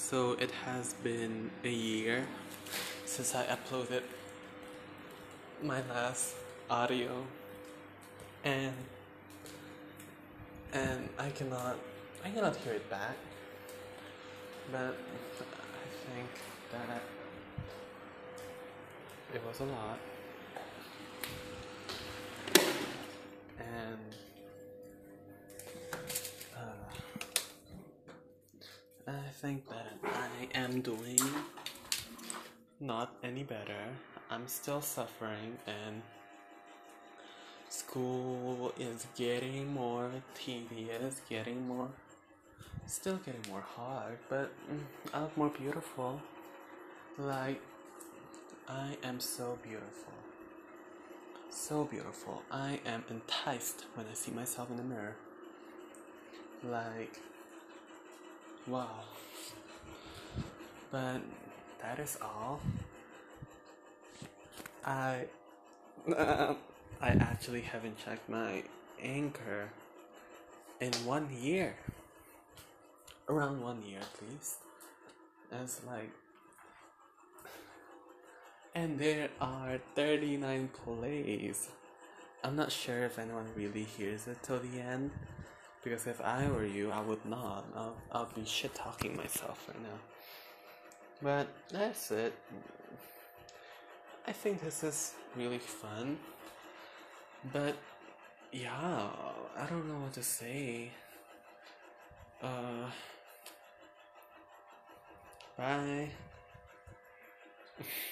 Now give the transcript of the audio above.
So it has been a year since I uploaded my last audio and and I cannot I cannot hear it back. But I think that it was a lot. I think that I am doing not any better. I'm still suffering, and school is getting more tedious, getting more, still getting more hard, but mm, I look more beautiful. Like, I am so beautiful. So beautiful. I am enticed when I see myself in the mirror. Like, wow. But that is all. I um, I actually haven't checked my anchor in one year. Around one year at least. It's like and there are 39 plays. I'm not sure if anyone really hears it till the end. Because if I were you, I would not. I'll, I'll be shit talking myself right now. But that's it. I think this is really fun. But yeah, I don't know what to say. Uh, bye.